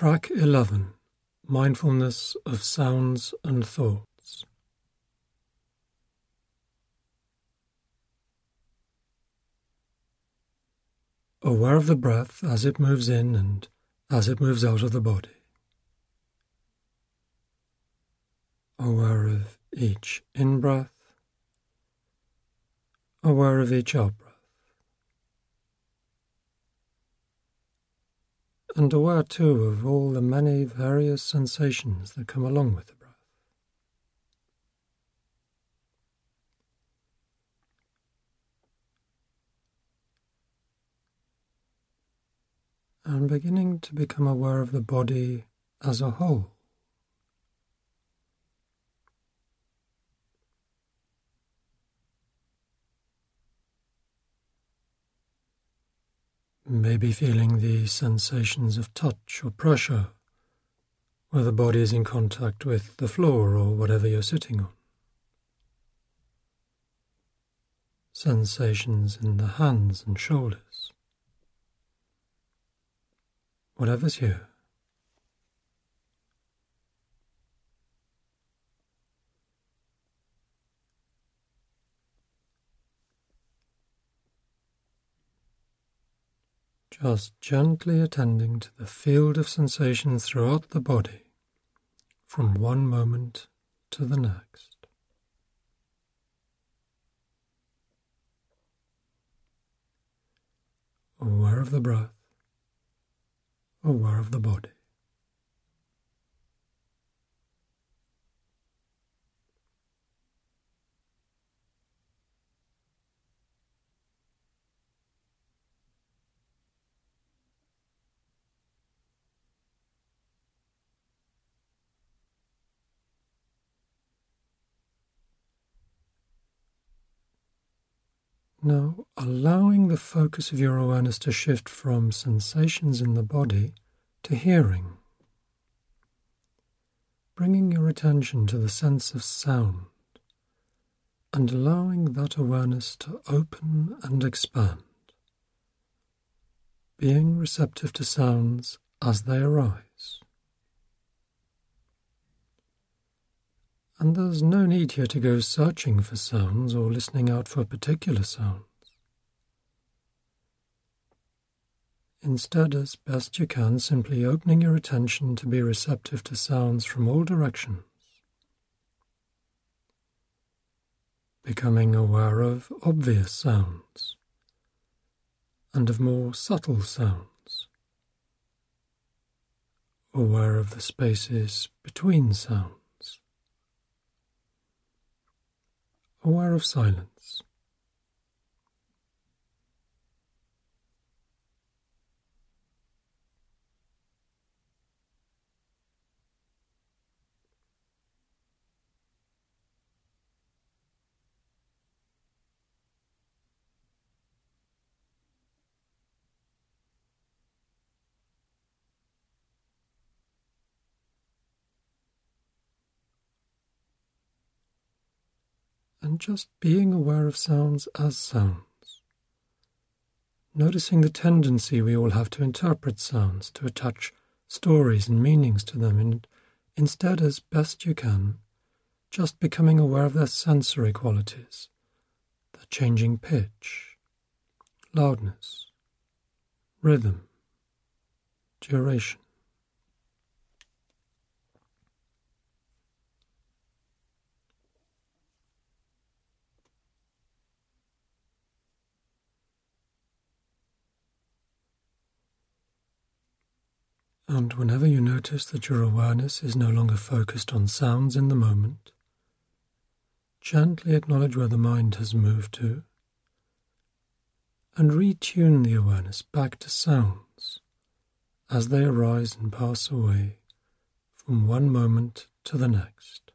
Track 11 Mindfulness of Sounds and Thoughts. Aware of the breath as it moves in and as it moves out of the body. Aware of each in breath. Aware of each out breath. And aware too of all the many various sensations that come along with the breath. And beginning to become aware of the body as a whole. Maybe feeling the sensations of touch or pressure where the body is in contact with the floor or whatever you're sitting on. Sensations in the hands and shoulders. Whatever's here. Just gently attending to the field of sensations throughout the body from one moment to the next. Aware of the breath, aware of the body. Now, allowing the focus of your awareness to shift from sensations in the body to hearing, bringing your attention to the sense of sound and allowing that awareness to open and expand, being receptive to sounds as they arise. And there's no need here to go searching for sounds or listening out for particular sounds. Instead, as best you can, simply opening your attention to be receptive to sounds from all directions, becoming aware of obvious sounds and of more subtle sounds, aware of the spaces between sounds aware of silence. And just being aware of sounds as sounds. Noticing the tendency we all have to interpret sounds, to attach stories and meanings to them, and instead, as best you can, just becoming aware of their sensory qualities, their changing pitch, loudness, rhythm, duration. And whenever you notice that your awareness is no longer focused on sounds in the moment, gently acknowledge where the mind has moved to and retune the awareness back to sounds as they arise and pass away from one moment to the next.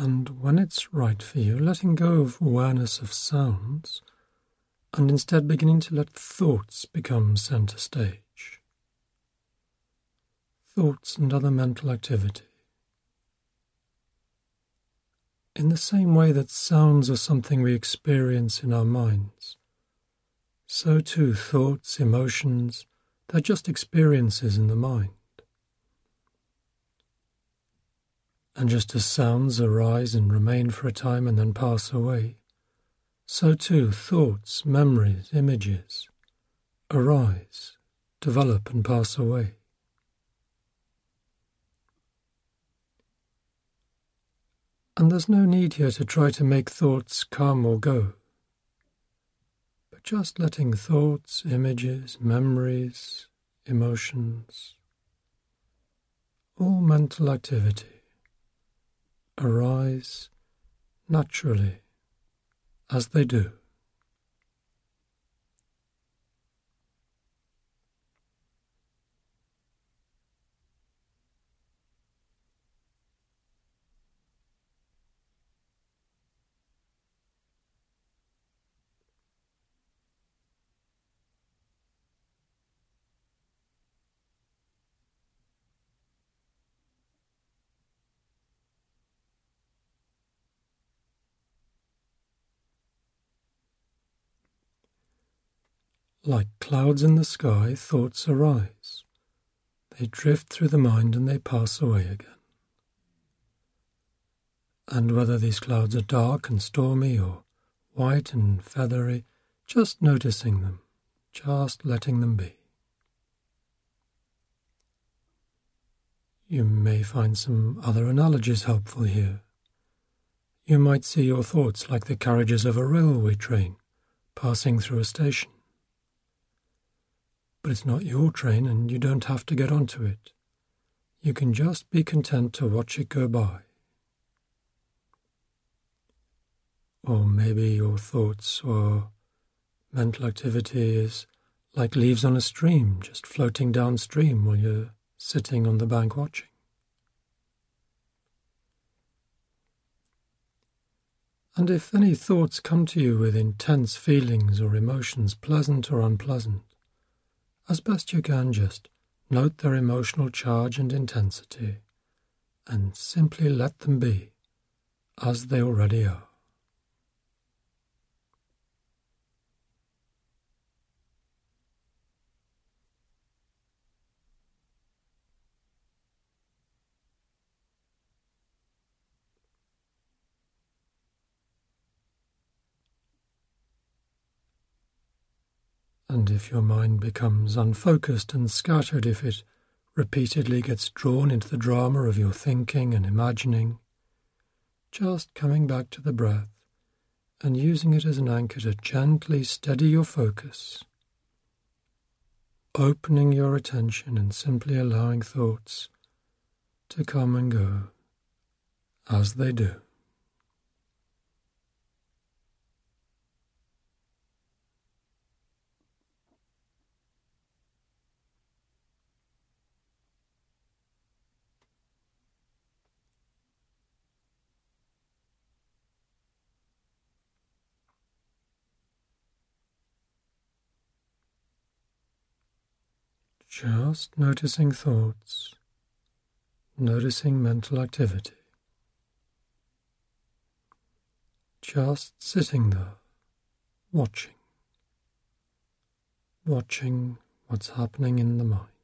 And when it's right for you, letting go of awareness of sounds and instead beginning to let thoughts become center stage. Thoughts and other mental activity. In the same way that sounds are something we experience in our minds, so too thoughts, emotions, they're just experiences in the mind. And just as sounds arise and remain for a time and then pass away, so too thoughts, memories, images arise, develop, and pass away. And there's no need here to try to make thoughts come or go, but just letting thoughts, images, memories, emotions, all mental activity arise naturally as they do. Like clouds in the sky, thoughts arise. They drift through the mind and they pass away again. And whether these clouds are dark and stormy or white and feathery, just noticing them, just letting them be. You may find some other analogies helpful here. You might see your thoughts like the carriages of a railway train passing through a station. But it's not your train and you don't have to get onto it. You can just be content to watch it go by. Or maybe your thoughts or mental activity is like leaves on a stream, just floating downstream while you're sitting on the bank watching. And if any thoughts come to you with intense feelings or emotions, pleasant or unpleasant, as best you can, just note their emotional charge and intensity and simply let them be as they already are. And if your mind becomes unfocused and scattered, if it repeatedly gets drawn into the drama of your thinking and imagining, just coming back to the breath and using it as an anchor to gently steady your focus, opening your attention and simply allowing thoughts to come and go as they do. Just noticing thoughts, noticing mental activity. Just sitting there, watching, watching what's happening in the mind.